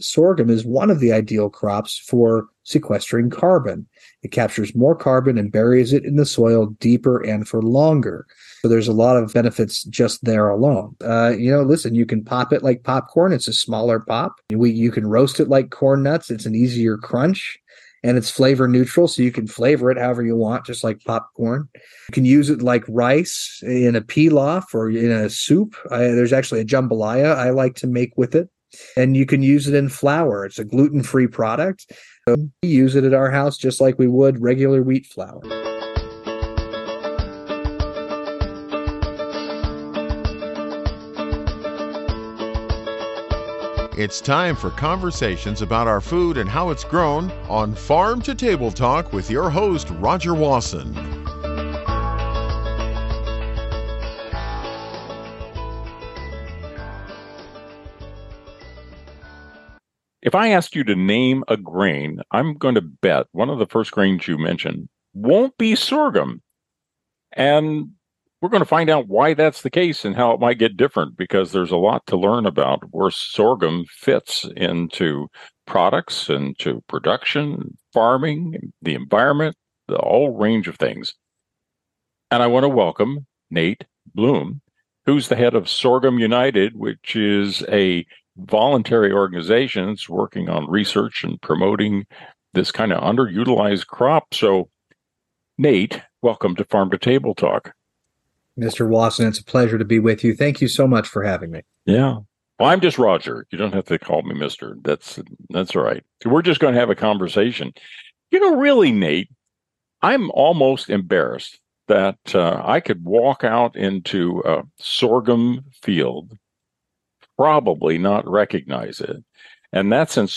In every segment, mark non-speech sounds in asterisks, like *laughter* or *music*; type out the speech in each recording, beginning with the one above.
sorghum is one of the ideal crops for sequestering carbon. It captures more carbon and buries it in the soil deeper and for longer. So there's a lot of benefits just there alone. Uh, you know, listen, you can pop it like popcorn. It's a smaller pop. We, you can roast it like corn nuts. It's an easier crunch and it's flavor neutral, so you can flavor it however you want, just like popcorn. You can use it like rice in a pilaf or in a soup. I, there's actually a jambalaya I like to make with it, and you can use it in flour. It's a gluten free product. So we use it at our house just like we would regular wheat flour. It's time for conversations about our food and how it's grown on Farm to Table Talk with your host, Roger Wasson. If I ask you to name a grain, I'm going to bet one of the first grains you mentioned won't be sorghum. And we're going to find out why that's the case and how it might get different because there's a lot to learn about where sorghum fits into products, into production, farming, the environment, the whole range of things. And I want to welcome Nate Blum, who's the head of Sorghum United, which is a voluntary organizations working on research and promoting this kind of underutilized crop. So, Nate, welcome to Farm to Table Talk. Mr. Wasson, it's a pleasure to be with you. Thank you so much for having me. Yeah. Well, I'm just Roger. You don't have to call me Mister. That's that's all right. We're just going to have a conversation. You know, really, Nate, I'm almost embarrassed that uh, I could walk out into a sorghum field, probably not recognize it, and that's in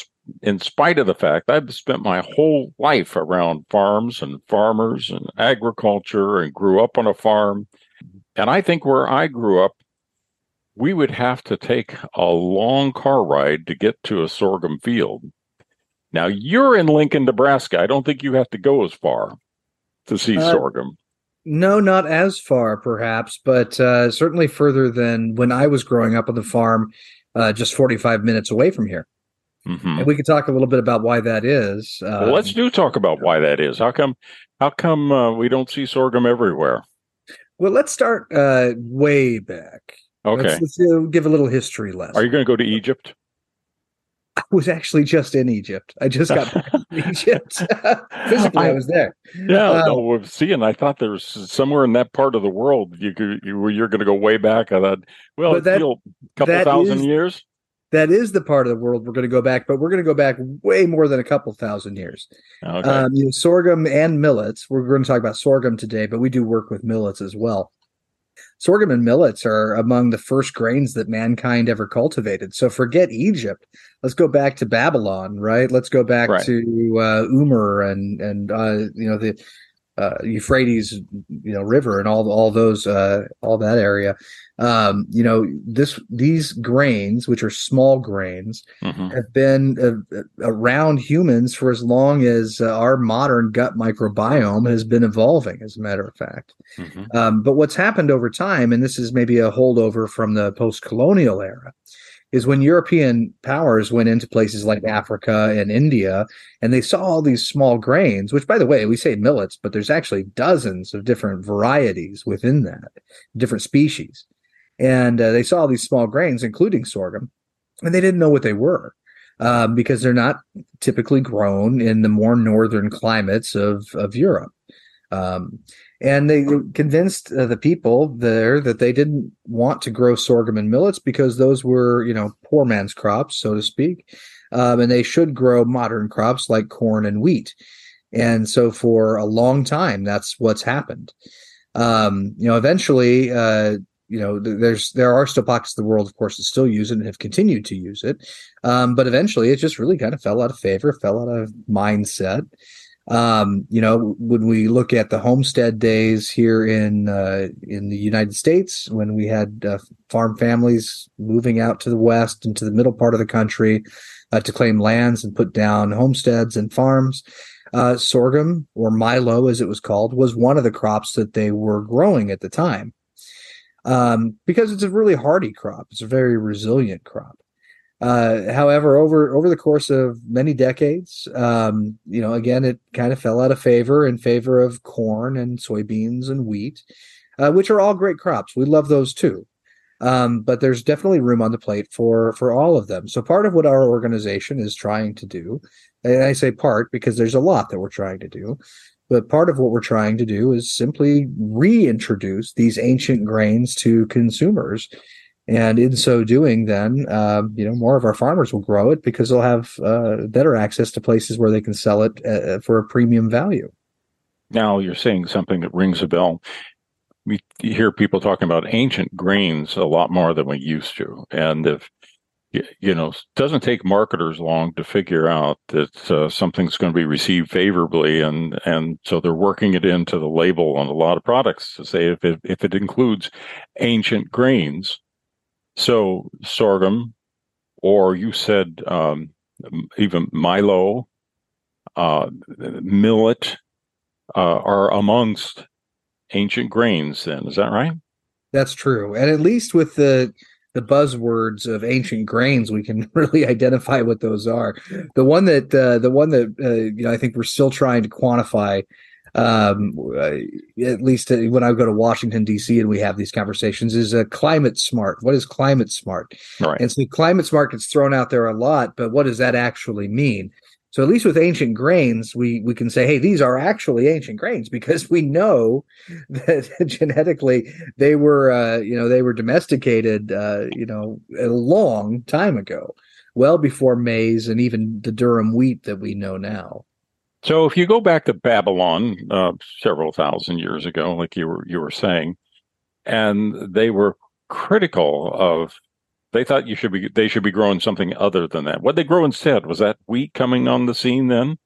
in spite of the fact I've spent my whole life around farms and farmers and agriculture and grew up on a farm and I think where I grew up, we would have to take a long car ride to get to a sorghum field. Now you're in Lincoln, Nebraska. I don't think you have to go as far to see uh, sorghum. No, not as far, perhaps, but uh, certainly further than when I was growing up on the farm, uh, just 45 minutes away from here. Mm-hmm. And we could talk a little bit about why that is. well, let's um, do talk about why that is. How come? How come uh, we don't see sorghum everywhere? Well, let's start uh, way back. Okay. Let's, let's uh, give a little history lesson. Are you going to go to Egypt? I *laughs* was actually just in Egypt. I just got back from *laughs* Egypt. *laughs* Physically, I, I, was there. Yeah, um, no, seeing. I thought there was somewhere in that part of the world you could, you, you're going to go way back. I thought, well, that, a couple thousand is, years that is the part of the world we're going to go back, but we're going to go back way more than a couple thousand years. Okay. Um, you know, sorghum and millets. We're going to talk about sorghum today, but we do work with millets as well. Sorghum and millets are among the first grains that mankind ever cultivated. So forget Egypt. Let's go back to Babylon, right? Let's go back right. to uh, Umar and and uh, you know the uh, Euphrates, you know, river and all all those uh, all that area um, you know this these grains which are small grains mm-hmm. have been uh, uh, around humans for as long as uh, our modern gut microbiome has been evolving as a matter of fact mm-hmm. um, but what's happened over time and this is maybe a holdover from the post-colonial era is when European powers went into places like Africa and India and they saw all these small grains, which by the way, we say millets, but there's actually dozens of different varieties within that, different species and uh, they saw these small grains, including sorghum, and they didn't know what they were um, because they're not typically grown in the more northern climates of of Europe. Um, and they convinced uh, the people there that they didn't want to grow sorghum and millets because those were, you know, poor man's crops, so to speak, um, and they should grow modern crops like corn and wheat. And so, for a long time, that's what's happened. Um, you know, eventually, uh, you know there's there are still pockets of the world of course that still use it and have continued to use it. Um, but eventually it just really kind of fell out of favor fell out of mindset. Um, you know when we look at the homestead days here in uh, in the united states when we had uh, farm families moving out to the west and to the middle part of the country uh, to claim lands and put down homesteads and farms uh, sorghum or milo as it was called was one of the crops that they were growing at the time um, because it's a really hardy crop. It's a very resilient crop. Uh, however, over over the course of many decades, um, you know, again, it kind of fell out of favor in favor of corn and soybeans and wheat, uh, which are all great crops. We love those too. Um, but there's definitely room on the plate for for all of them. So part of what our organization is trying to do, and I say part because there's a lot that we're trying to do, but part of what we're trying to do is simply reintroduce these ancient grains to consumers. And in so doing then uh, you know more of our farmers will grow it because they'll have uh, better access to places where they can sell it uh, for a premium value. Now you're saying something that rings a bell. We hear people talking about ancient grains a lot more than we used to. And if you know doesn't take marketers long to figure out that uh, something's going to be received favorably and and so they're working it into the label on a lot of products to say if it, if it includes ancient grains so sorghum, or you said um, even milo, uh, millet uh, are amongst ancient grains. Then is that right? That's true, and at least with the the buzzwords of ancient grains, we can *laughs* really identify what those are. The one that uh, the one that uh, you know I think we're still trying to quantify um, uh, at least uh, when I go to Washington D.C. and we have these conversations, is a climate smart. What is climate smart? Right. And so climate smart gets thrown out there a lot, but what does that actually mean? So at least with ancient grains, we we can say, hey, these are actually ancient grains because we know *laughs* that genetically they were, uh, you know, they were domesticated, uh, you know, a long time ago, well before maize and even the durum wheat that we know now. So if you go back to Babylon uh, several thousand years ago, like you were you were saying, and they were critical of they thought you should be they should be growing something other than that. What they grow instead was that wheat coming on the scene then.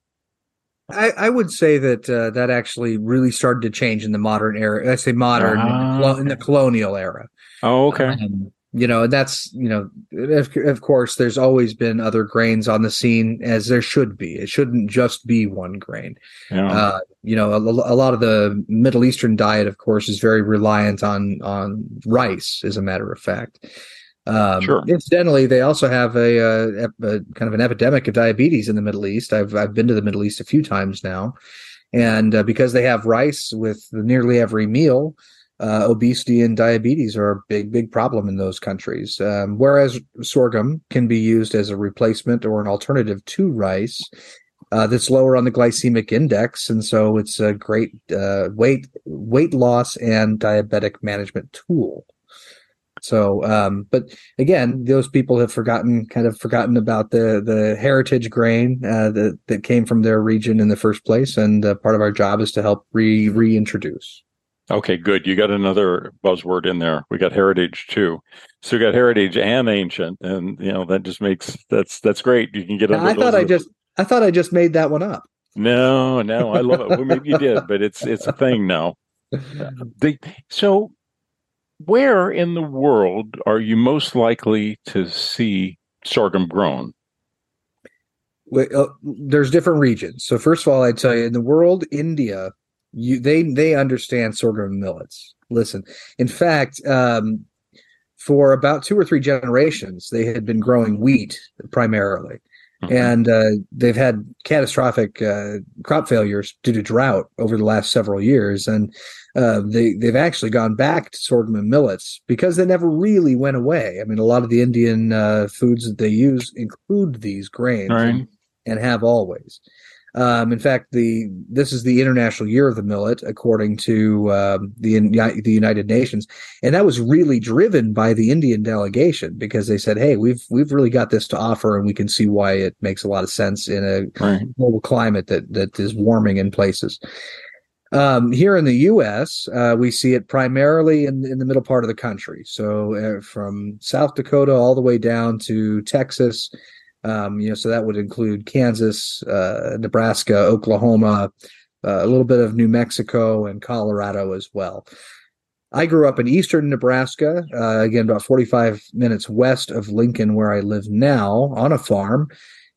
I, I would say that uh, that actually really started to change in the modern era. I say modern uh, in, the, in, the, colonial era. Oh, okay. Um, you know that's you know of, of course there's always been other grains on the scene as there should be it shouldn't just be one grain yeah. uh, you know a, a, lot of the middle eastern diet of course is very reliant on on rice as a matter of fact um, sure. Incidentally, they also have a, a, a, kind of an epidemic of diabetes in the Middle East. I've I've been to the Middle East a few times now, and uh, because they have rice with nearly every meal, uh, obesity and diabetes are a big, big problem in those countries. Um, whereas sorghum can be used as a replacement or an alternative to rice uh, that's lower on the glycemic index, and so it's a great uh, weight weight loss and diabetic management tool. So, um, but again, those people have forgotten, kind of forgotten about the the heritage grain uh, that that came from their region in the first place, and uh, part of our job is to help re reintroduce. Okay, good. You got another buzzword in there. We got heritage too. So we got heritage and ancient, and you know that just makes that's that's great. You can get. I thought I just I thought I just made that one up. No, no, I love it. Well, maybe you did, but it's it's a thing now. *laughs* The, so, where in the world are you most likely to see sorghum grown? Uh, there's different regions. So first of all, I tell you, in the world, India you they they understand sorghum millets. Listen, in fact, um, for about two or three generations, they had been growing wheat primarily. And uh, they've had catastrophic uh, crop failures due to drought over the last several years, and uh, they they've actually gone back to sorghum and millets because they never really went away. I mean, a lot of the Indian uh, foods that they use include these grains right. and, and have always. Um, in fact, the this is the International Year of the Millet, according to um, the the United Nations, and that was really driven by the Indian delegation because they said, "Hey, we've we've really got this to offer, and we can see why it makes a lot of sense in a right. global climate that that is warming in places." Um, here in the U.S., uh, we see it primarily in, in the middle part of the country. So uh, from South Dakota all the way down to Texas, um, you know, so that would include Kansas, uh, Nebraska, Oklahoma, uh, a little bit of New Mexico and Colorado as well. I grew up in eastern Nebraska, uh, again, about 45 minutes west of Lincoln, where I live now, on a farm.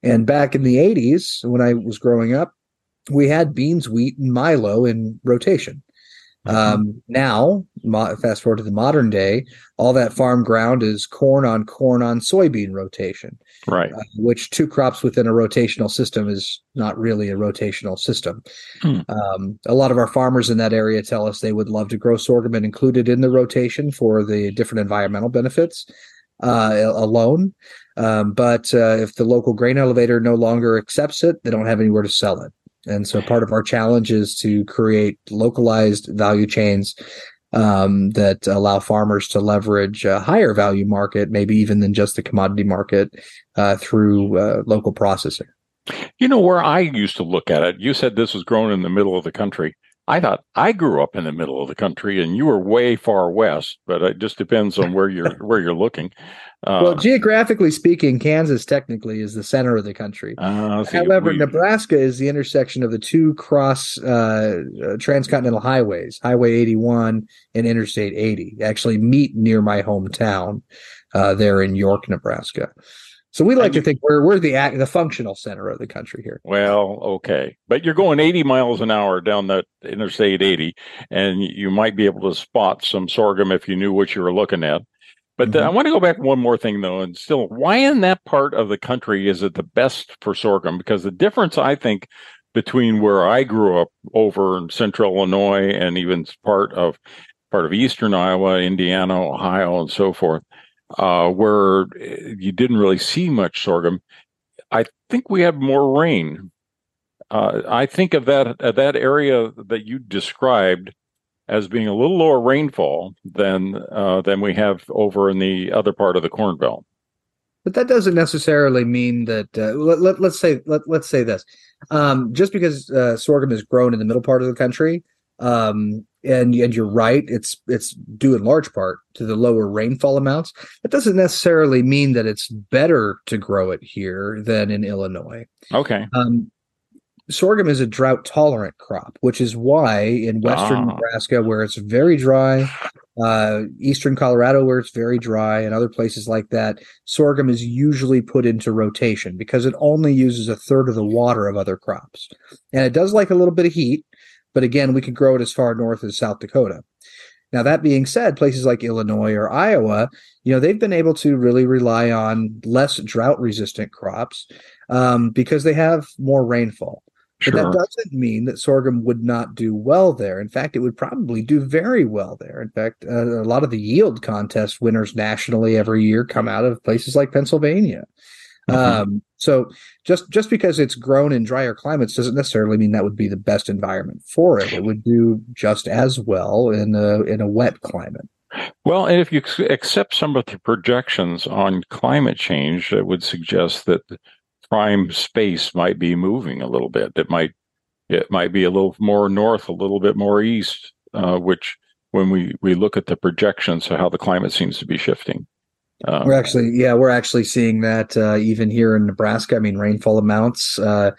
And back in the 80s, when I was growing up, we had beans, wheat, and Milo in rotation. Mm-hmm. Um, now, mo- fast forward to the modern day, all that farm ground is corn on corn on soybean rotation. Right. Uh, which two crops within a rotational system is not really a rotational system. Hmm. Um, a lot of our farmers in that area tell us they would love to grow sorghum and include it in the rotation for the different environmental benefits uh, alone. Um, but uh, if the local grain elevator no longer accepts it, they don't have anywhere to sell it. And so part of our challenge is to create localized value chains um, that allow farmers to leverage a higher value market, maybe even than just the commodity market, uh, through uh, local processing. You know, where I used to look at it, you said this was grown in the middle of the country. I thought I grew up in the middle of the country, and you were way far west. But it just depends on where you're *laughs* where you're looking. Uh, well, geographically speaking, Kansas technically is the center of the country. Uh, However, we, Nebraska is the intersection of the two cross uh, uh transcontinental highways, Highway 81 and Interstate 80. Actually, meet near my hometown uh, there in York, Nebraska. So we like to think we're we're the the functional center of the country here. Well, okay, but you're going 80 miles an hour down that Interstate 80, and you might be able to spot some sorghum if you knew what you were looking at. But mm-hmm. the, I want to go back one more thing though, and still, why in that part of the country is it the best for sorghum? Because the difference, I think, between where I grew up over in central Illinois and even part of part of eastern Iowa, Indiana, Ohio, and so forth uh, where eh, you didn't really see much sorghum. I think we have more rain. Uh, I think of that of that area that you described as being a little lower rainfall than uh, than we have over in the other part of the Corn Belt. But that doesn't necessarily mean that. Uh, let, let, us say let, let's say this: um, just because uh, sorghum is grown in the middle part of the country um, and and you're right it's it's due in large part to the lower rainfall amounts. That doesn't necessarily mean that it's better to grow it here than in illinois. Okay. Um, sorghum is a drought tolerant crop which is why in western ah. nebraska where it's very dry uh, eastern colorado where it's very dry and other places like that sorghum is usually put into rotation because it only uses a third of the water of other crops. And it does like a little bit of heat but again, we could grow it as far north as South Dakota. Now, that being said, places like Illinois or Iowa, you know, they've been able to really rely on less drought resistant crops um, because they have more rainfall. Sure. But that doesn't mean that sorghum would not do well there. In fact, it would probably do very well there. In fact, uh, a lot of the yield contest winners nationally every year come out of places like Pennsylvania. Mm-hmm. Um, so just just because it's grown in drier climates doesn't necessarily mean that would be the best environment for it. It would do just as well in a in a wet climate. Well, and if you accept some of the projections on climate change, that would suggest that prime space might be moving a little bit. It might it might be a little more north, a little bit more east, uh, which when we we look at the projections of how the climate seems to be shifting. Um, we're actually, yeah, we're actually seeing that uh, even here in Nebraska. I mean, rainfall amounts, uh,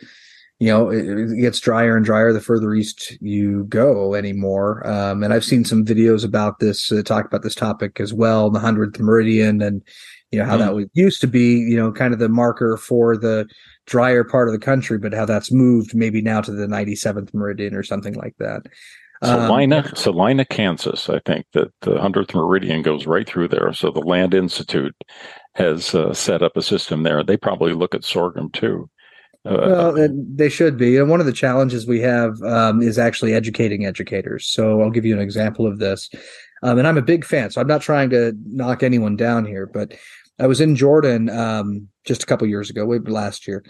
you know, it, it, gets drier and drier the further east you go anymore. Um, and I've seen some videos about this, uh, talk about this topic as well, the hundredth meridian, and you know how mm. that was, used to be, you know, kind of the marker for the drier part of the country, but how that's moved maybe now to the ninety seventh meridian or something like that. Salina, um, Salina, Kansas. I think that the hundredth meridian goes right through there. So the Land Institute has uh, set up a system there. They probably look at sorghum too. Uh, well, they should be. And one of the challenges we have um, is actually educating educators. So I'll give you an example of this. Um, and I'm a big fan, so I'm not trying to knock anyone down here, but I was in Jordan um, just a couple years ago, last year,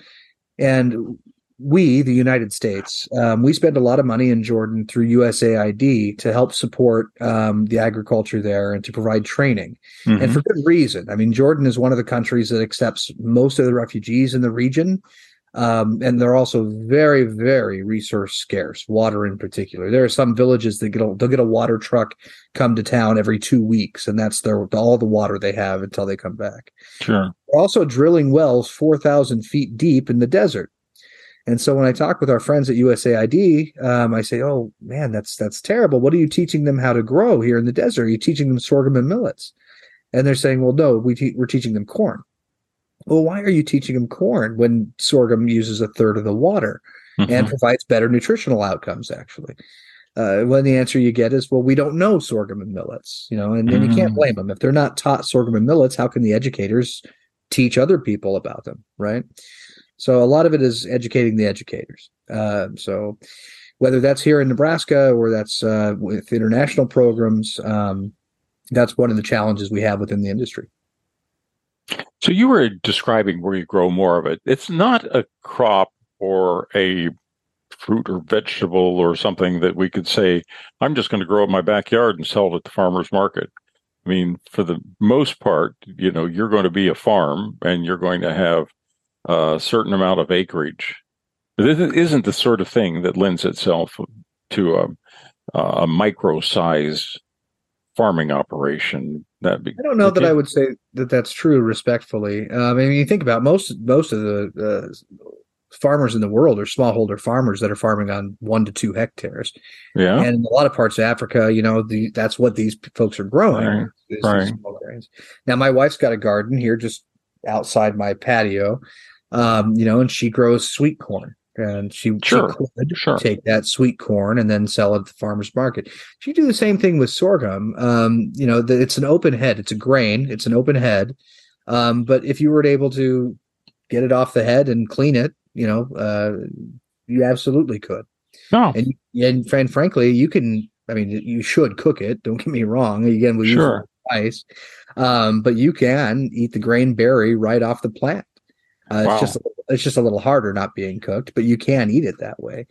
and we, the United States, um, we spend a lot of money in Jordan through USAID to help support um, the agriculture there and to provide training, mm-hmm. and for good reason. I mean, Jordan is one of the countries that accepts most of the refugees in the region, um, and they're also very, very resource scarce. Water, in particular, there are some villages that get a, they'll get a water truck come to town every two weeks, and that's their all the water they have until they come back. Sure. They're also drilling wells four thousand feet deep in the desert and so when I talk with our friends at USAID, um, I say, "Oh man, that's that's terrible. What are you teaching them how to grow here in the desert? Are you teaching them sorghum and millets?" And they're saying, "Well, no, we te- we're teaching them corn." Well, why are you teaching them corn when sorghum uses a third of the water mm-hmm. and provides better nutritional outcomes? Actually, uh, when the answer you get is, well, we don't know sorghum and millets, you know, and, and you can't mm. blame them if they're not taught sorghum and millets. How can the educators teach other people about them, right? So a lot of it is educating the educators. Uh, so whether that's here in Nebraska or that's uh, with international programs, um, that's one of the challenges we have within the industry. So you were describing where you grow more of it. It's not a crop or a fruit or vegetable or something that we could say, I'm just going to grow in my backyard and sell it at the farmer's market. I mean, for the most part, you know, you're going to be a farm and you're going to have a certain amount of acreage. This isn't the sort of thing that lends itself to a, a micro size farming operation. That be, I don't know that you, I would say that that's true. Respectfully, um, I mean, you think about most most of the uh, farmers in the world are smallholder farmers that are farming on one to two hectares. Yeah, and in a lot of parts of Africa, you know, the that's what these folks are growing. Right. Is, right. Now, my wife's got a garden here just outside my patio, um, you know, and she grows sweet corn and she, sure. she could sure. take that sweet corn and then sell it at the farmer's market. She do the same thing with sorghum. Um, you know, the, it's an open head. It's a grain. It's an open head. Um, but if you were able to get it off the head and clean it, you know, uh, you absolutely could. No. And, and, and frankly, you can, I mean, you should cook it. Don't get me wrong. Again, we sure. use ice. Um, but you can eat the grain berry right off the plant. Uh, wow. It's just it's just a little harder not being cooked, but you can eat it that way.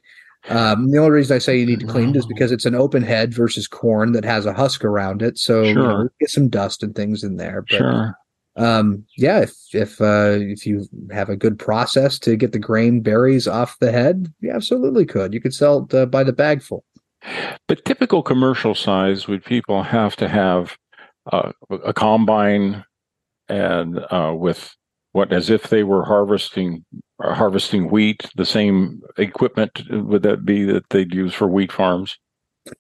Um, the only reason I say you need to clean it is because it's an open head versus corn that has a husk around it, so sure. you know, get some dust and things in there. But, sure. Um, yeah, if if uh, if you have a good process to get the grain berries off the head, you absolutely could. You could sell it uh, by the bagful. But typical commercial size, would people have to have uh, a combine and uh, with what as if they were harvesting uh, harvesting wheat the same equipment would that be that they'd use for wheat farms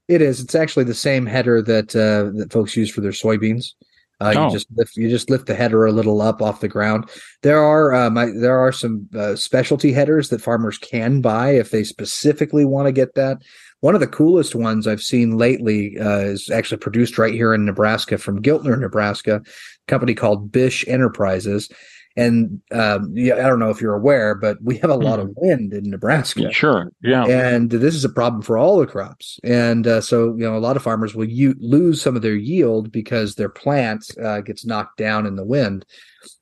it is it's actually the same header that uh, that folks use for their soybeans uh, oh. You just lift you just lift the header a little up off the ground. There are um, I, there are some uh, specialty headers that farmers can buy if they specifically want to get that. One of the coolest ones I've seen lately uh, is actually produced right here in Nebraska from Giltner, Nebraska, a company called Bish Enterprises. And um, yeah, I don't know if you're aware, but we have a lot of hmm. wind in Nebraska. Sure, yeah. And this is a problem for all the crops. And uh, so, you know, a lot of farmers will u- lose some of their yield because their plant uh, gets knocked down in the wind.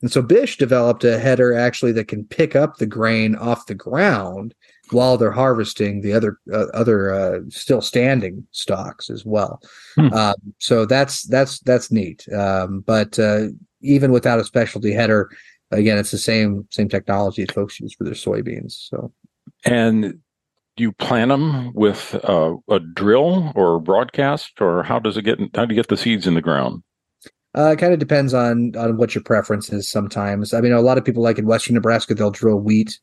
And so Bish developed a header actually that can pick up the grain off the ground while they're harvesting the other uh, other uh, still standing stalks as well. Hmm. Um, so that's that's that's neat. Um, but uh, even without a specialty header, again, it's the same same technology that folks use for their soybeans. So, and do you plant them with uh, a drill or broadcast, or how does it get? How do you get the seeds in the ground? Uh, it kind of depends on on what your preference is. Sometimes, I mean, a lot of people like in Western Nebraska, they'll drill wheat.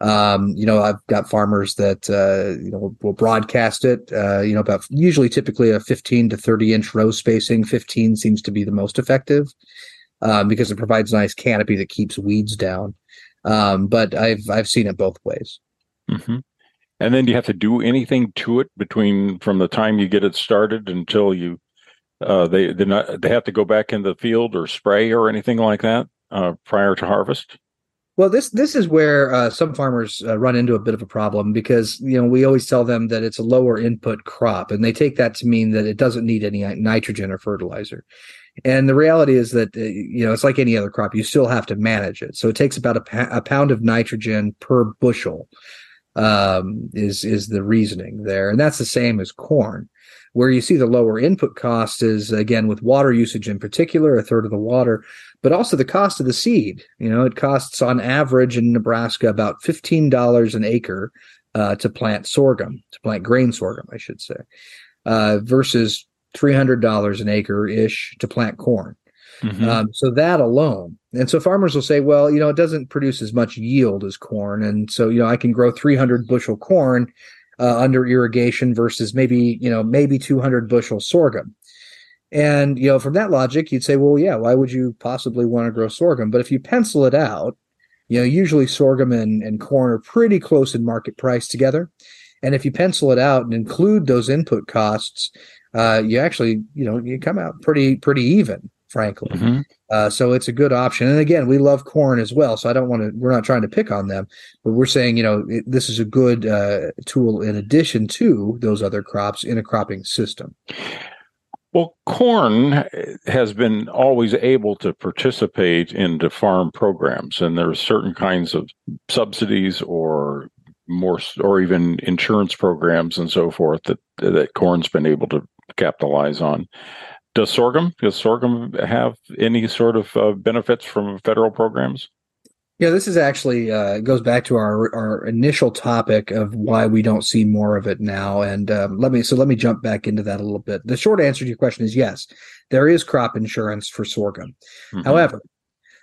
Um, you know, I've got farmers that uh, you know will broadcast it. Uh, you know, about usually typically a 15 to 30 inch row spacing. 15 seems to be the most effective um, because it provides a nice canopy that keeps weeds down. Um, but I've I've seen it both ways. Mm-hmm. And then do you have to do anything to it between from the time you get it started until you uh, they they not they have to go back in the field or spray or anything like that uh, prior to harvest? Well, this this is where uh, some farmers uh, run into a bit of a problem because you know we always tell them that it's a lower input crop, and they take that to mean that it doesn't need any nitrogen or fertilizer. And the reality is that uh, you know it's like any other crop; you still have to manage it. So it takes about a, pound of nitrogen per bushel. Um, is is the reasoning there, and that's the same as corn. Where you see the lower input cost is again with water usage in particular, a third of the water, but also the cost of the seed. You know, it costs on average in Nebraska about fifteen dollars an acre uh, to plant sorghum, to plant grain sorghum, I should say, uh, versus $300 an acre ish to plant corn. Mm-hmm. Um, so that alone, and so farmers will say, well, you know, it doesn't produce as much yield as corn, and so you know, I can grow 300 bushel corn uh, under irrigation versus maybe you know maybe 200 bushel sorghum. And you know, from that logic, you'd say, well, yeah, why would you possibly want to grow sorghum? But if you pencil it out, you know, usually sorghum and, and corn are pretty close in market price together. And if you pencil it out and include those input costs, uh, you actually, you know, you come out pretty pretty even, frankly. Mm-hmm. Uh, so it's a good option. And again, we love corn as well. So I don't want to. We're not trying to pick on them, but we're saying, you know, it, this is a good uh, tool in addition to those other crops in a cropping system. Well, corn has been always able to participate in the farm programs, and there are certain kinds of subsidies or more, or even insurance programs and so forth that that corn's been able to capitalize on. Does sorghum does sorghum have any sort of uh, benefits from federal programs? Yeah, this is actually uh, goes back to our our initial topic of why we don't see more of it now. And um, let me so let me jump back into that a little bit. The short answer to your question is yes, there is crop insurance for sorghum. Mm-hmm. However,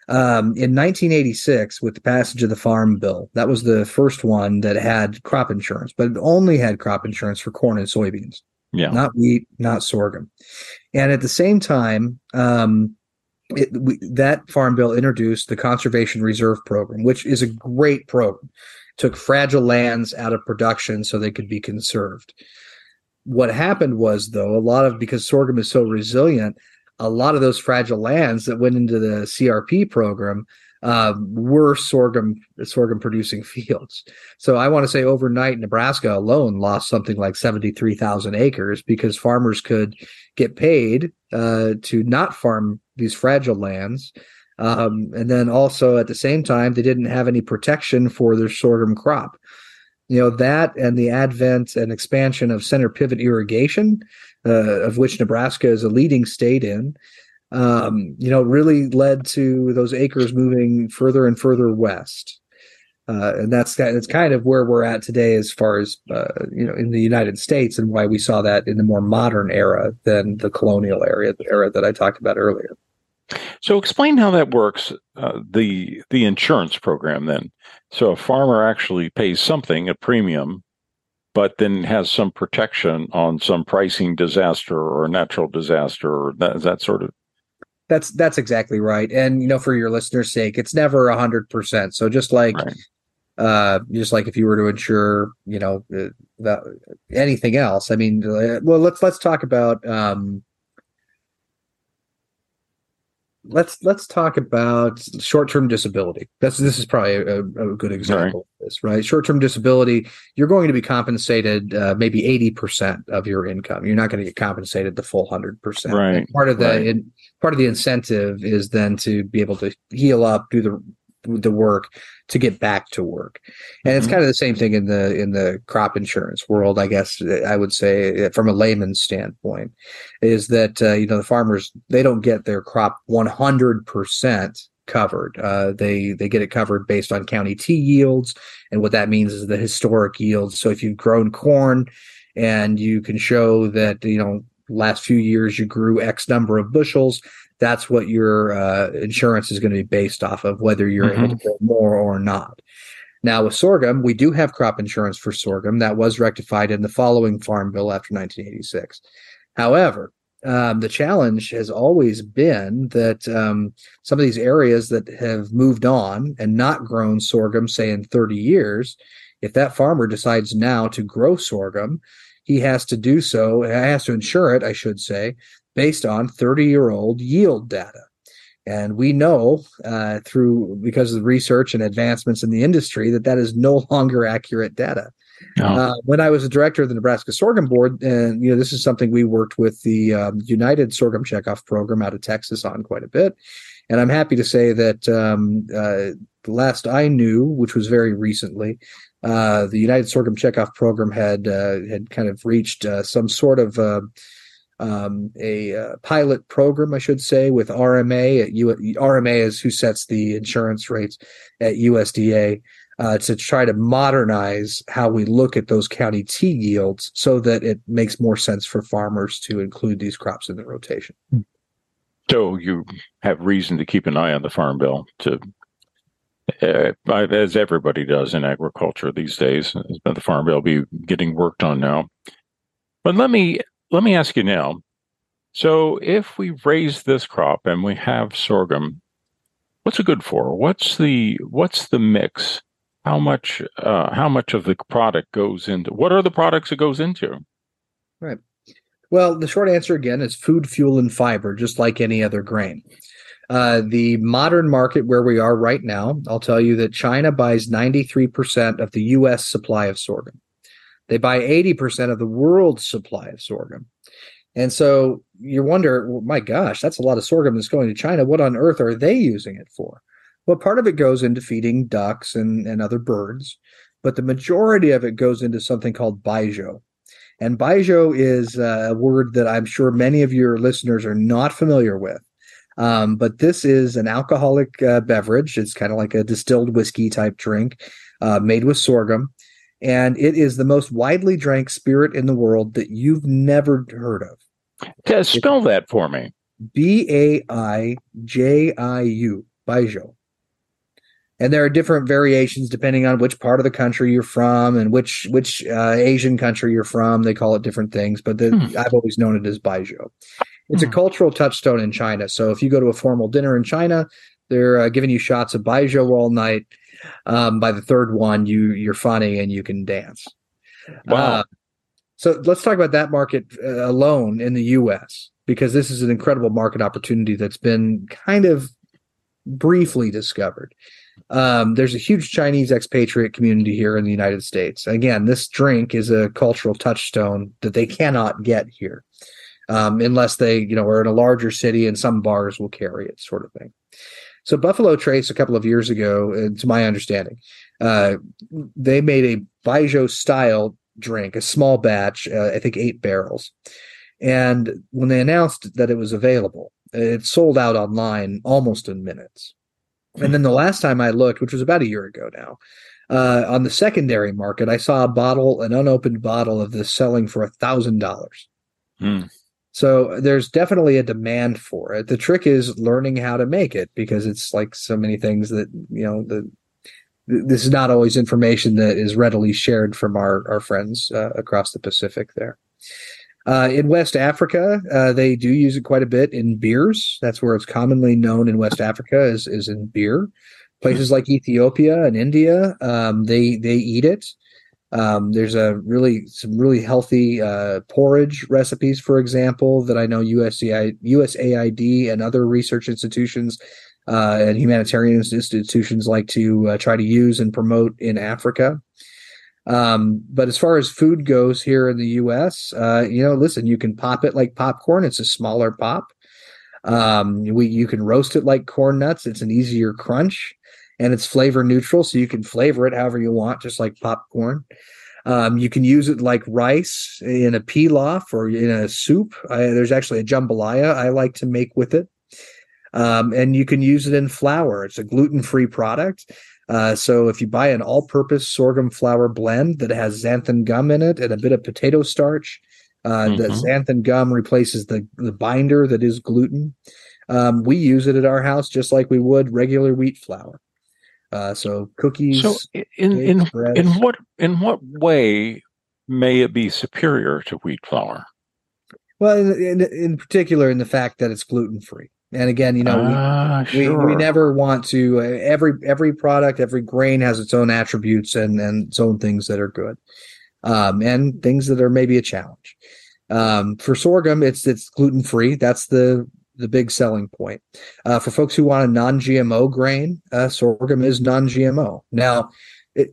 um, in 1986, with the passage of the Farm Bill, that was the first one that had crop insurance, but it only had crop insurance for corn and soybeans. Yeah, not wheat, not sorghum. And at the same time, um, it, we, that farm bill introduced the conservation reserve program, which is a great program. Took fragile lands out of production so they could be conserved. What happened was, though, a lot of because sorghum is so resilient, a lot of those fragile lands that went into the CRP program uh, were sorghum sorghum producing *laughs* fields. So I want to say overnight, Nebraska alone lost something like seventy three thousand acres because farmers could get paid uh, to not farm these fragile lands. Um, and then also at the same time, they didn't have any protection for their sorghum crop. You know, that and the advent and expansion of center pivot irrigation, uh, of which Nebraska is a leading state in, um, you know, really led to those acres moving further and further west. Uh, and that's that's kind of where we're at today, as far as uh, you know, in the United States, and why we saw that in the more modern era than the colonial era, the era that I talked about earlier. So explain how that works. Uh, the the insurance program then. So a farmer actually pays something, a premium, but then has some protection on some pricing disaster or natural disaster or that, that sort of. That's that's exactly right. And you know, for your listeners' sake, it's never a hundred percent. So just like. Right. Uh, just like if you were to insure, you know, uh, the, anything else. I mean, uh, well, let's let's talk about um, let's let's talk about short-term disability. That's this is probably a, a good example right. of this, right? Short-term disability, you're going to be compensated uh, maybe 80% of your income. You're not going to get compensated the full 100%. Right. And part of the right. in, part of the incentive is then to be able to heal up, do the the work to get back to work. And mm-hmm. it's kind of the same thing in the in the crop insurance world, I guess I would say from a layman's standpoint is that uh, you know the farmers they don't get their crop 100% covered. Uh, they they get it covered based on county T yields, and what that means is the historic yields. So if you've grown corn and you can show that you know last few years you grew X number of bushels, that's what your uh, insurance is going to be based off of, whether you're mm-hmm. able to mm-hmm. grow more or not. Now, with sorghum, we do have crop insurance for sorghum that was rectified in the following farm bill after 1986. However, um, the challenge has always been that um, some of these areas that have moved on and not grown sorghum, say in 30 years, if that farmer decides now to grow sorghum, he has to do so, and has to insure it, I should say, based on 30 year old yield data. And we know uh, through because of the research and advancements in the industry that that is no *laughs* longer accurate data. Uh, when I was a director of the Nebraska Sorghum Board, and you know this is something we worked with the um, United Sorghum Checkoff Program out of Texas on quite a bit, and I'm happy to say that um, uh, the last I knew, which was very recently, uh, the United Sorghum Checkoff Program had uh, had kind of reached uh, some sort of uh, um, a uh, pilot program, I should say, with RMA. At U- RMA is who sets the insurance rates at USDA uh, to try to modernize how we look at those county T yields so that it makes more sense for farmers to include these crops in the rotation. So you have reason to keep an eye on the farm bill to. Uh, as everybody does in agriculture these days, the farm bill be getting worked on now. But let me let me ask you now. So, if we raise this crop and we have sorghum, what's it good for? What's the what's the mix? how much uh, how much of the product goes into what are the products it goes into? Right. Well, the short answer again is food, fuel, and fiber, just like any other grain. Uh, the modern market where we are right now, I'll tell you that China buys 93% of the US supply of sorghum. They buy 80% of the world's supply of sorghum. And so you wonder, well, my gosh, that's a lot of sorghum that's going to China. What on earth are they using it for? Well, part of it goes into feeding ducks and, and other birds, but the majority of it goes into something called baijiu. And baijiu is a word that I'm sure many of your listeners are not familiar with. Um, but this is an alcoholic uh, beverage. It's kind of like a distilled whiskey type drink uh, made with sorghum. And it is the most widely drank spirit in the world that you've never heard of. Okay, spell that for me. B A I J I U, baijiu. And there are different variations depending on which part of the country you're from and which which uh, Asian country you're from. They call it different things, but the, hmm. I've always known it as baijiu. It's hmm. a cultural touchstone in China. So if you go to a formal dinner in China, they're uh, giving you shots of baijiu all night. Um, by the third one, you you're funny and you can dance. Wow. Uh, so let's talk about that market uh, alone in the U.S. because this is an incredible market opportunity that's been kind of briefly discovered. Um, there's a huge Chinese expatriate community here in the United States. Again, this drink is a cultural touchstone that they cannot get here um, unless they, you know, are in a larger city and some bars will carry it, sort of thing. So Buffalo Trace, a couple of years ago, uh, to my understanding, uh, they made a baijiu style drink, a small batch, uh, I think eight barrels. And when they announced that it was available, it sold out online almost in minutes. And then the last time I looked, which was about a year ago now, uh, on the secondary market, I saw a bottle, an unopened bottle of this selling for a thousand dollars. So there's definitely a demand for it. The trick is learning how to make it because it's like so many things that you know the this is not always information that is readily shared from our our friends uh, across the Pacific there. Uh, in West Africa, uh, they do use it quite a bit in beers. That's where it's commonly known in West Africa is, is in beer. Places like Ethiopia and India, um, they they eat it. Um, there's a really some really healthy uh, porridge recipes, for example, that I know USAID, USAID and other research institutions uh, and humanitarian institutions like to uh, try to use and promote in Africa. Um, but as far as food goes here in the U.S., uh, you know, listen, you can pop it like popcorn. It's a smaller pop. Um, we you can roast it like corn nuts. It's an easier crunch, and it's flavor neutral, so you can flavor it however you want, just like popcorn. Um, you can use it like rice in a pilaf or in a soup. I, there's actually a jambalaya I like to make with it. Um, and you can use it in flour. It's a gluten free product. Uh, so if you buy an all-purpose sorghum flour blend that has xanthan gum in it and a bit of potato starch, uh, mm-hmm. the xanthan gum replaces the the binder that is gluten. Um, we use it at our house just like we would regular wheat flour. Uh, so cookies. So in in in what in what way may it be superior to wheat flour? Well, in, in, in particular, in the fact that it's gluten free. And again, you know, uh, we, sure. we, we never want to. Uh, every every product, every grain has its own attributes and and its own things that are good, um, and things that are maybe a challenge. Um, for sorghum, it's it's gluten free. That's the the big selling point. Uh, for folks who want a non GMO grain, uh, sorghum is non GMO. Now, it,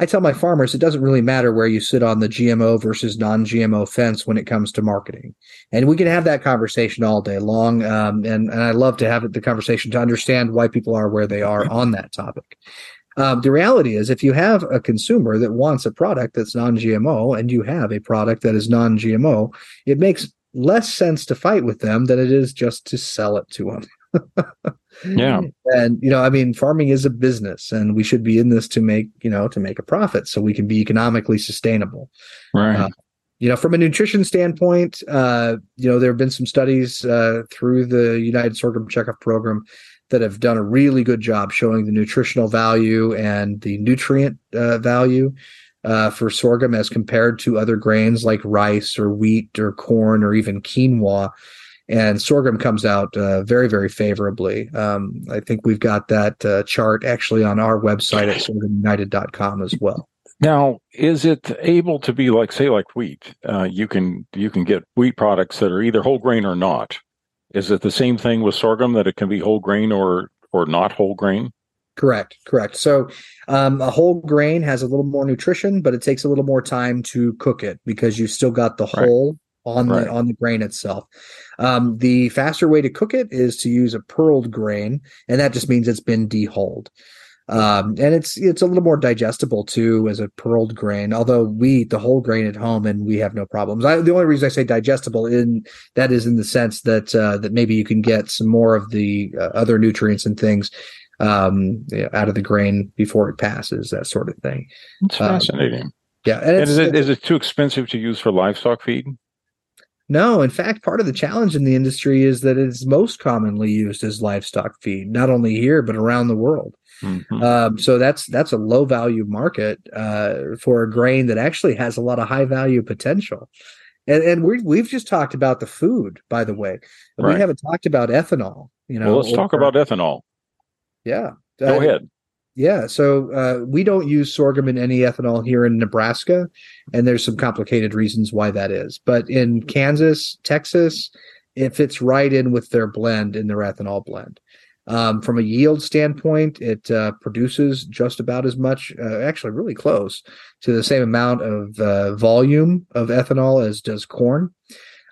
I tell my farmers it doesn't really matter where you sit on the GMO versus non GMO fence when it comes to marketing. And we can have that conversation all day long. Um, and, and I love to have the conversation to understand why people are where they are on that topic. Um, the reality is, if you have a consumer that wants a product that's non GMO and you have a product that is non GMO, it makes less sense to fight with them than it is just to sell it to them. *laughs* yeah. And you know i mean farming is a business and we should be in this to make you know to make a profit so we can be economically sustainable. Right. Uh, you know from a nutrition standpoint uh, you know there have been some studies uh, through the united sorghum Checkoff program that have done a really good job showing the nutritional value and the nutrient uh, value uh, for sorghum as compared to other grains like rice or wheat or corn or even quinoa and sorghum comes out uh, very very favorably. Um, I think we've got that uh, chart actually on our website at sorghumunited.com as well. Now, is it able to be like, say, like wheat? Uh, you can you can get wheat products that are either whole grain or not. Is it the same thing with sorghum that it can be whole grain or or not whole grain? Correct, correct. So, um, a whole grain has a little more nutrition, but it takes a little more time to cook it because you've still got the right. whole on right. the on the grain itself. Um, the faster way to cook it is to use a pearled grain, and that just means it's been dehulled. Um, and it's it's a little more digestible too as a pearled grain. Although we eat the whole grain at home and we have no problems. I, the only reason I say digestible in that is in the sense that uh, that maybe you can get some more of the uh, other nutrients and things um, you know, out of the grain before it passes, that sort of thing. It's um, fascinating. Um, yeah, and, and is it is it too expensive to use for livestock feed? No, in fact, part of the challenge in the industry is that it's most commonly used as livestock feed, not only here but around the world. Mm-hmm. Um, so that's that's a low value market uh, for a grain that actually has a lot of high value potential. And, and we we've just talked about the food, by the way. Right. We haven't talked about ethanol. You know, well, let's or, talk about ethanol. Yeah, go uh, ahead. Yeah, so uh, we don't use sorghum in any ethanol here in Nebraska, and there's some complicated reasons why that is. But in Kansas, Texas, it fits right in with their blend in their ethanol blend. Um, from a yield standpoint, it uh, produces just about as much, uh, actually, really close to the same amount of uh, volume of ethanol as does corn.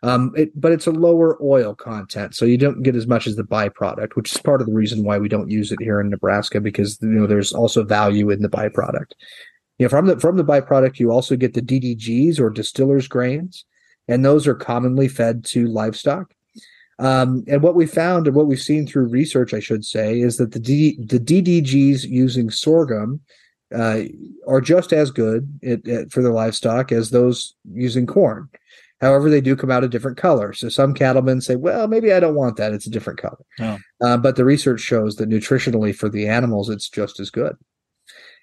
Um, it, but it's a lower oil content, so you don't get as much as the byproduct, which is part of the reason why we don't use it here in Nebraska because you know there's also value in the byproduct. You know, from the from the byproduct, you also get the DDGs or distillers grains, and those are commonly fed to livestock. Um, and what we found and what we've seen through research, I should say, is that the D, the DDGs using sorghum uh, are just as good it, it, for the livestock as those using corn. However, they do come out a different color. So some cattlemen say, "Well, maybe I don't want that; it's a different color." Oh. Uh, but the research shows that nutritionally for the animals, it's just as good.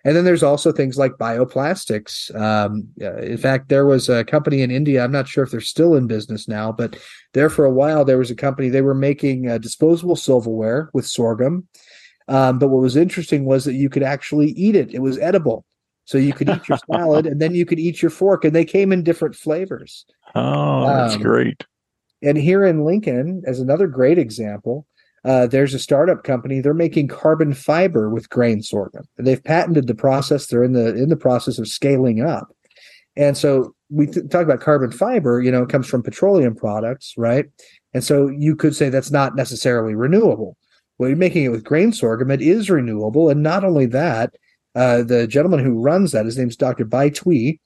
And then there's also things like bioplastics. Um, in fact, there was a company in India. I'm not sure if they're still in business now, but there for a while there was a company. They were making uh, disposable silverware with sorghum. Um, but what was interesting was that you could actually eat it. It was edible. So you could eat your *laughs* salad and then you could eat your fork, and they came in different flavors. Oh, that's um, great. And here in Lincoln, as another great example, uh, there's a startup company. They're making carbon fiber with grain sorghum. They've patented the process. They're in the in the process of scaling up. And so we th- talk about carbon fiber. You know, it comes from petroleum products, right? And so you could say that's not necessarily renewable. Well, you're making it with grain sorghum. It is renewable, and not only that, uh, the gentleman who runs that, his name's Dr. Bai Tui.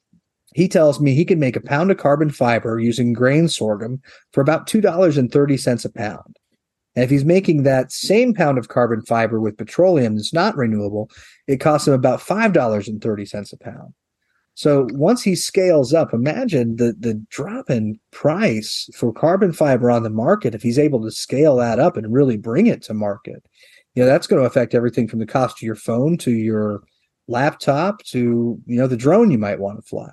He tells me he can make a pound of carbon fiber using grain sorghum for about two dollars and thirty cents a pound. And if he's making that same pound of carbon fiber with petroleum that's not renewable, it costs him about $5.30 a pound. So once he scales up, imagine the, the drop in price for carbon fiber on the market if he's able to scale that up and really bring it to market. You know, that's going to affect everything from the cost of your phone to your laptop to, you know, the drone you might want to fly.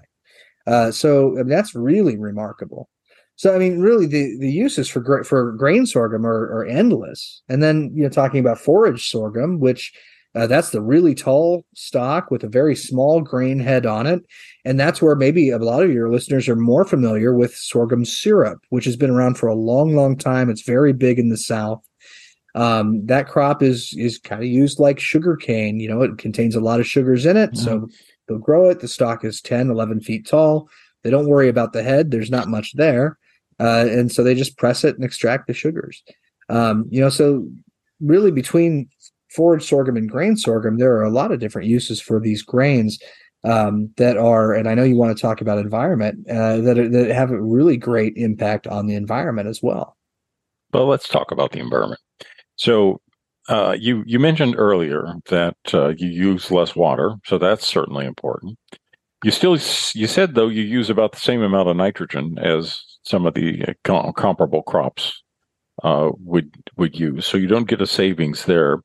Uh, so I mean, that's really remarkable. So I mean, really, the the uses for for grain sorghum are, are endless. And then you know, talking about forage sorghum, which uh, that's the really tall stalk with a very small grain head on it, and that's where maybe a lot of your listeners are more familiar with sorghum syrup, which has been around for a long, long time. It's very big in the South. Um, that crop is is kind of used like sugar cane. You know, it contains a lot of sugars in it, mm-hmm. so they'll grow it. The stalk is 10, 11 feet tall. They don't worry about the head. There's not much there uh, and so they just press it and extract the sugars. Um, you know, so really between forage sorghum and grain sorghum, there are a lot of different uses for these grains um, that are, and I know you want to talk about environment uh, that are, that have a really great impact on the environment as well. Well, let's talk about the environment. So uh, you you mentioned earlier that uh, you use less water, so that's certainly important. You still you said though you use about the same amount of nitrogen as some of the uh, com- comparable crops uh, would would use. So you don't get a savings there.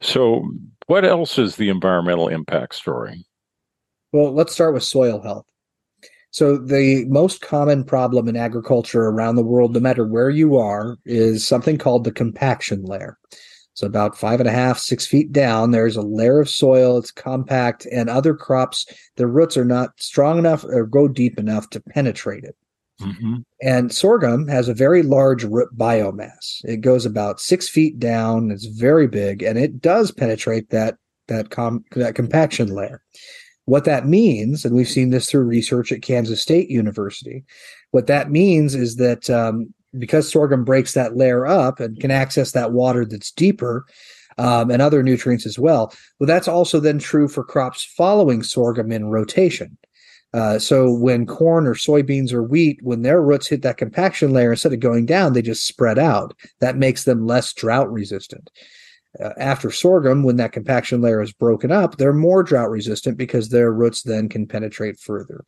So what else is the environmental impact story? Well, let's start with soil health. So the most common problem in agriculture around the world, no matter where you are, is something called the compaction layer. So about five and a half, six feet down, there's a layer of soil. It's compact, and other crops, their roots are not strong enough or go deep enough to penetrate it. Mm-hmm. And sorghum has a very large root biomass. It goes about six feet down. It's very big, and it does penetrate that that com- that compaction layer. What that means, and we've seen this through research at Kansas State University, what that means is that um, because sorghum breaks that layer up and can access that water that's deeper um, and other nutrients as well, well, that's also then true for crops following sorghum in rotation. Uh, so when corn or soybeans or wheat, when their roots hit that compaction layer, instead of going down, they just spread out. That makes them less drought resistant. Uh, after sorghum, when that compaction layer is broken up, they're more drought resistant because their roots then can penetrate further.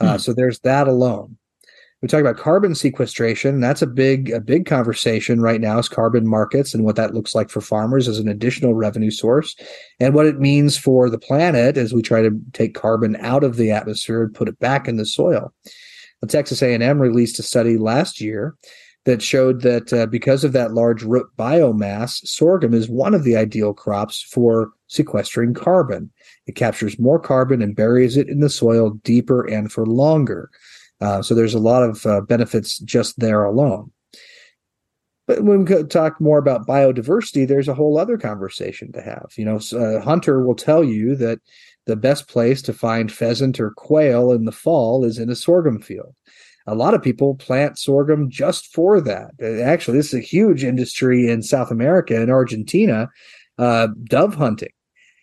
Uh, hmm. So there's that alone. We talk about carbon sequestration. That's a big, a big conversation right now is carbon markets and what that looks like for farmers as an additional revenue source and what it means for the planet as we try to take carbon out of the atmosphere and put it back in the soil. The Texas A&M released a study last year that showed that uh, because of that large root biomass, sorghum is one of the ideal crops for sequestering carbon. It captures more carbon and buries it in the soil deeper and for longer. Uh, so there's a lot of uh, benefits just there alone. But when we talk more about biodiversity, there's a whole other conversation to have. You know, a hunter will tell you that the best place to find pheasant or quail in the fall is in a sorghum field a lot of people plant sorghum just for that. Uh, actually, this is a huge industry in South America and Argentina, uh, dove hunting.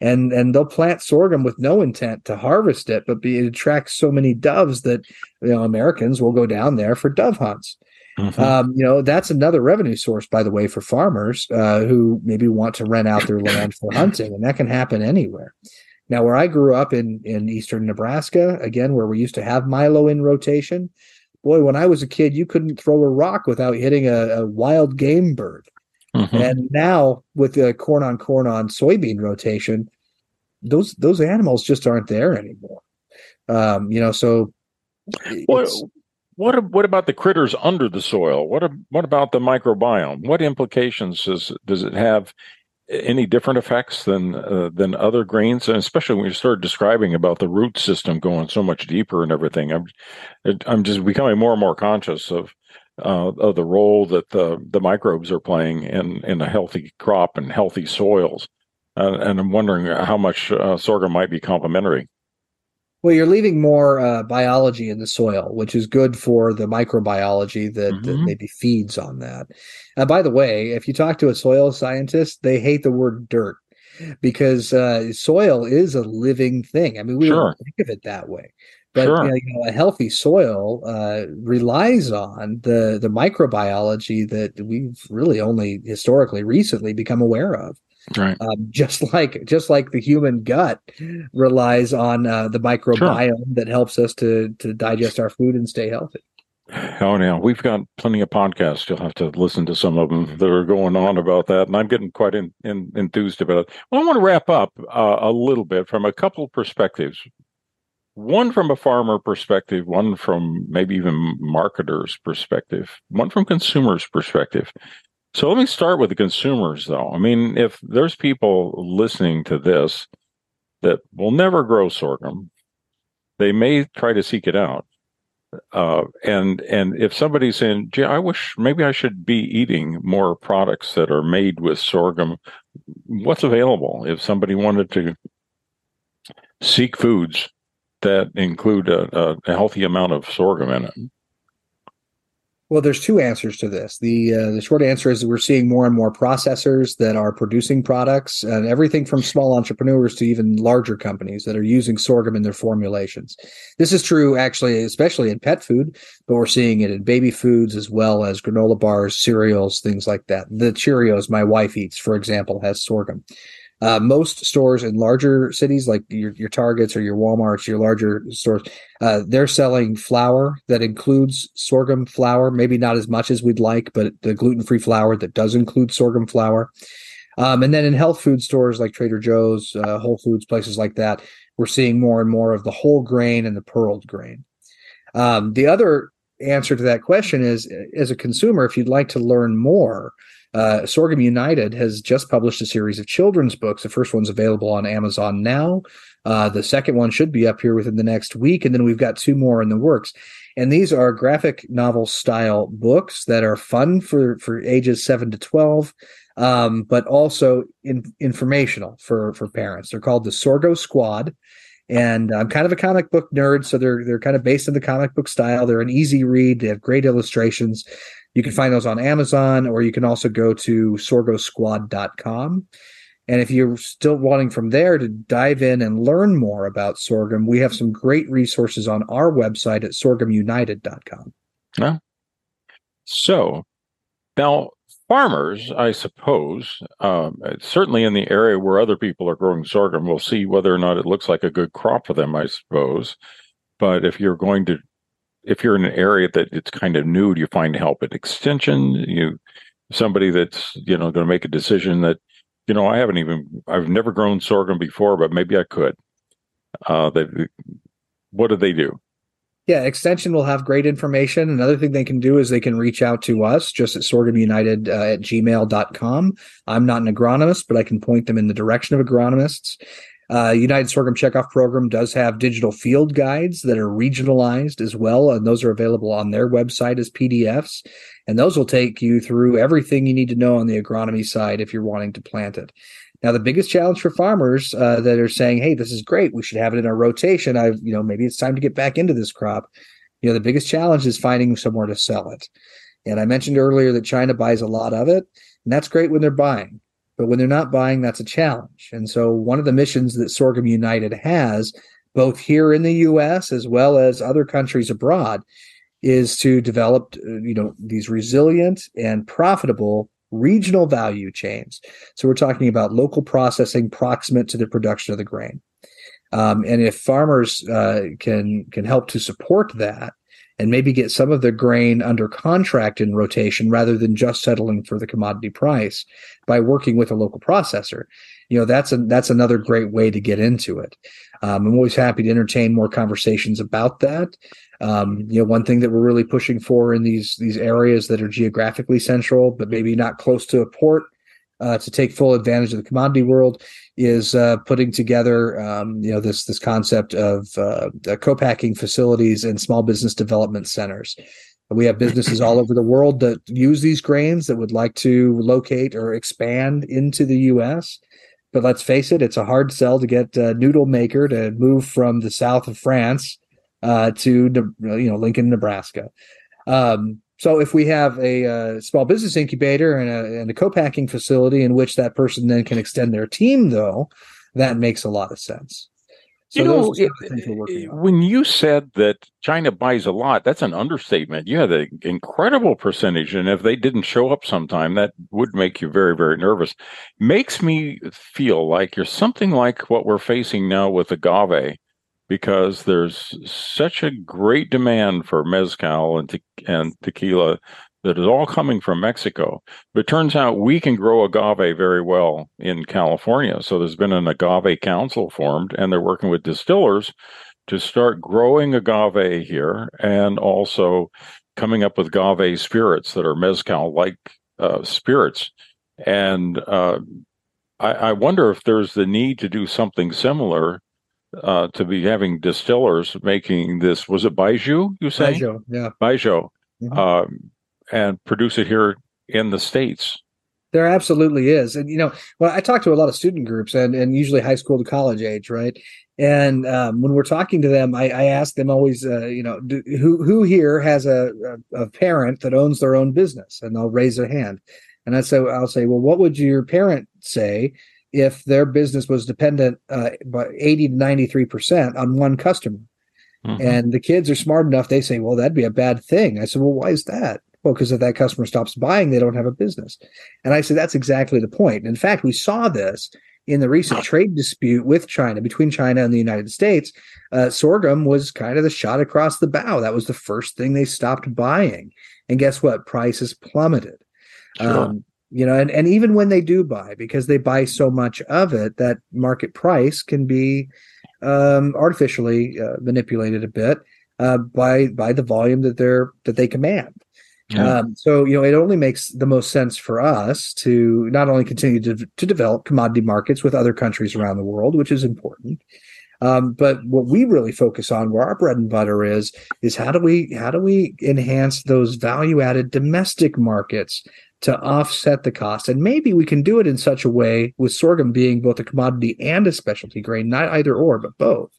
And, and they'll plant sorghum with no intent to harvest it, but it attracts so many doves that you know Americans will go down there for dove hunts. Mm-hmm. Um, you know that's another revenue source, by the way, for farmers uh, who maybe want to rent out their land for *coughs* hunting, and that can happen anywhere. Now, where I grew up in in eastern Nebraska, again, where we used to have Milo in rotation, boy, when I was a kid, you couldn't throw a rock without hitting a, a wild game bird. Mm-hmm. And now with the corn on corn on soybean rotation, those those animals just aren't there anymore. Um, you know, so what what what about the critters under the soil? What what about the microbiome? What implications does does it have any different effects than uh, than other grains, and especially when you start describing about the root system going so much deeper and everything. I'm I'm just becoming more and more conscious of uh, of the role that the the microbes are playing in in a healthy crop and healthy soils, uh, and I'm wondering how much uh, sorghum might be complementary. Well, you're leaving more uh, biology in the soil, which is good for the microbiology that, mm-hmm. that maybe feeds on that. And by the way, if you talk to a soil scientist, they hate the word dirt because uh, soil is a living thing. I mean, we sure. don't think of it that way. But sure. you know, a healthy soil uh, relies on the the microbiology that we've really only historically recently become aware of. Right. Um, just like just like the human gut relies on uh, the microbiome sure. that helps us to to digest our food and stay healthy. Oh, now we've got plenty of podcasts. You'll have to listen to some of them that are going on about that, and I'm getting quite in, in, enthused about it. Well, I want to wrap up uh, a little bit from a couple perspectives. One from a farmer perspective, one from maybe even marketers' perspective, one from consumers' perspective. So let me start with the consumers, though. I mean, if there's people listening to this that will never grow sorghum, they may try to seek it out. Uh, and and if somebody's saying, "Gee, I wish maybe I should be eating more products that are made with sorghum," what's available? If somebody wanted to seek foods that include a, a healthy amount of sorghum in it, well, there's two answers to this. The uh, the short answer is we're seeing more and more processors that are producing products, and everything from small entrepreneurs to even larger companies that are using sorghum in their formulations. This is true, actually, especially in pet food, but we're seeing it in baby foods as well as granola bars, cereals, things like that. The Cheerios my wife eats, for example, has sorghum. Uh, most stores in larger cities, like your, your Targets or your WalMarts, your larger stores, uh, they're selling flour that includes sorghum flour. Maybe not as much as we'd like, but the gluten free flour that does include sorghum flour. Um, and then in health food stores like Trader Joe's, uh, Whole Foods, places like that, we're seeing more and more of the whole grain and the pearled grain. Um, the other answer to that question is as a consumer, if you'd like to learn more, uh, Sorghum United has just published a series of children's books. The first one's available on Amazon now. Uh, the second one should be up here within the next week. And then we've got two more in the works. And these are graphic novel style books that are fun for, for ages seven to 12, um, but also in, informational for, for parents. They're called the Sorgho Squad. And I'm kind of a comic book nerd, so they're they're kind of based in the comic book style. They're an easy read. They have great illustrations. You can find those on Amazon, or you can also go to sorghosquad.com. And if you're still wanting from there to dive in and learn more about sorghum, we have some great resources on our website at sorghumunited.com. Yeah. So now, farmers, I suppose, um, certainly in the area where other people are growing sorghum, we'll see whether or not it looks like a good crop for them, I suppose. But if you're going to, if you're in an area that it's kind of new, you find help at extension? You, somebody that's you know going to make a decision that you know, I haven't even I've never grown sorghum before, but maybe I could. Uh, they, what do they do? Yeah, Extension will have great information. Another thing they can do is they can reach out to us just at sorghumunited uh, at gmail.com. I'm not an agronomist, but I can point them in the direction of agronomists. Uh, United Sorghum Checkoff Program does have digital field guides that are regionalized as well, and those are available on their website as PDFs. And those will take you through everything you need to know on the agronomy side if you're wanting to plant it. Now, the biggest challenge for farmers uh, that are saying, "Hey, this is great. We should have it in our rotation." I've, you know, maybe it's time to get back into this crop. You know, the biggest challenge is finding somewhere to sell it. And I mentioned earlier that China buys a lot of it, and that's great when they're buying. But when they're not buying, that's a challenge. And so, one of the missions that Sorghum United has, both here in the U.S. as well as other countries abroad, is to develop, uh, you know, these resilient and profitable regional value chains. So we're talking about local processing proximate to the production of the grain. Um, and if farmers uh, can can help to support that, and maybe get some of the grain under contract in rotation rather than just settling for the commodity price by working with a local processor. You know, that's a, that's another great way to get into it. Um, I'm always happy to entertain more conversations about that. Um, you know, one thing that we're really pushing for in these these areas that are geographically central, but maybe not close to a port, uh, to take full advantage of the commodity world is uh, putting together um, you know this this concept of uh, co-packing facilities and small business development centers. We have businesses all over the world that use these grains that would like to locate or expand into the U.S. But let's face it, it's a hard sell to get a noodle maker to move from the south of France uh, to you know Lincoln, Nebraska. Um, so if we have a, uh, small business incubator and a, and a co-packing facility in which that person then can extend their team, though, that makes a lot of sense. So you know, it, when you said that China buys a lot, that's an understatement. You had an incredible percentage, and if they didn't show up sometime, that would make you very, very nervous. Makes me feel like you're something like what we're facing now with agave, because there's such a great demand for mezcal and, te- and tequila that is all coming from Mexico. But turns out we can grow agave very well in California. So there's been an agave council formed, and they're working with distillers to start growing agave here and also coming up with agave spirits that are mezcal like uh, spirits. And uh, I, I wonder if there's the need to do something similar uh, to be having distillers making this. Was it Baijiu? You say Baijiu, yeah, Baijiu, mm-hmm. um, and produce it here in the states. There absolutely is, and you know, well, I talk to a lot of student groups, and and usually high school to college age, right? And um, when we're talking to them, I, I ask them always, uh, you know, do, who who here has a, a, a parent that owns their own business, and they'll raise their hand, and I say, I'll say, well, what would your parent say if their business was dependent uh, by 80 to 93 percent on one customer? Mm-hmm. And the kids are smart enough; they say, well, that'd be a bad thing. I said, well, why is that? Well, because if that customer stops buying, they don't have a business. And I said, that's exactly the point. In fact, we saw this in the recent trade dispute with China, between China and the United States. Uh, sorghum was kind of the shot across the bow. That was the first thing they stopped buying. And guess what? Prices plummeted. Sure. Um, you know, and, and even when they do buy, because they buy so much of it, that market price can be um, artificially uh, manipulated a bit uh, by by the volume that they're that they command. Yeah. Um, so you know, it only makes the most sense for us to not only continue to, to develop commodity markets with other countries around the world, which is important, um, but what we really focus on, where our bread and butter is, is how do we how do we enhance those value added domestic markets to offset the cost? And maybe we can do it in such a way with sorghum being both a commodity and a specialty grain, not either or, but both.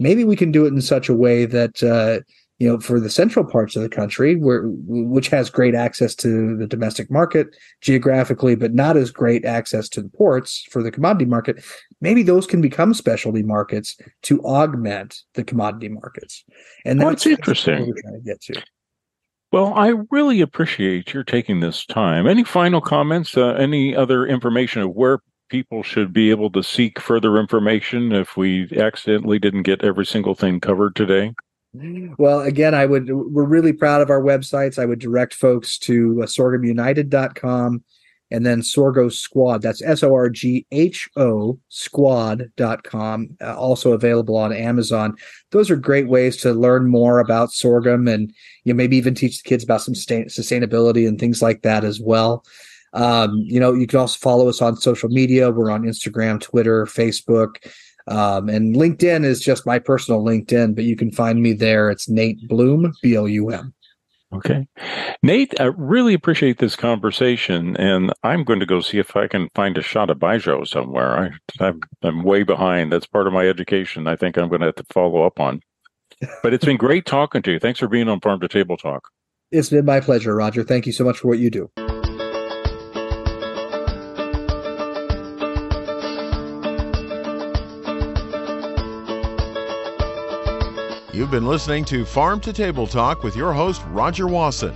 Maybe we can do it in such a way that uh, you know, for the central parts of the country, where which has great access to the domestic market geographically, but not as great access to the ports for the commodity market, maybe those can become specialty markets to augment the commodity markets. And that's, that's interesting. We're trying to get to. Well, I really appreciate your taking this time. Any final comments? Uh, any other information of where people should be able to seek further information if we accidentally didn't get every single thing covered today? Well, again, I would, we're really proud of our websites. I would direct folks to uh, sorghumunited.com and then Sorgho Squad. That's S O R G H O squad.com. Uh, also available on Amazon. Those are great ways to learn more about sorghum and you know, maybe even teach the kids about some sustainability and things like that as well. Um, you know, you can also follow us on social media. We're on Instagram, Twitter, Facebook. Um, and LinkedIn is just my personal LinkedIn, but you can find me there. It's Nate Blum, B L U M. Okay. Nate, I really appreciate this conversation, and I'm going to go see if I can find a shot of Baijiu somewhere. I, I'm, I'm way behind. That's part of my education. I think I'm going to have to follow up on. But it's been great talking to you. Thanks for being on Farm to Table Talk. It's been my pleasure, Roger. Thank you so much for what you do. You've been listening to Farm to Table Talk with your host, Roger Wasson.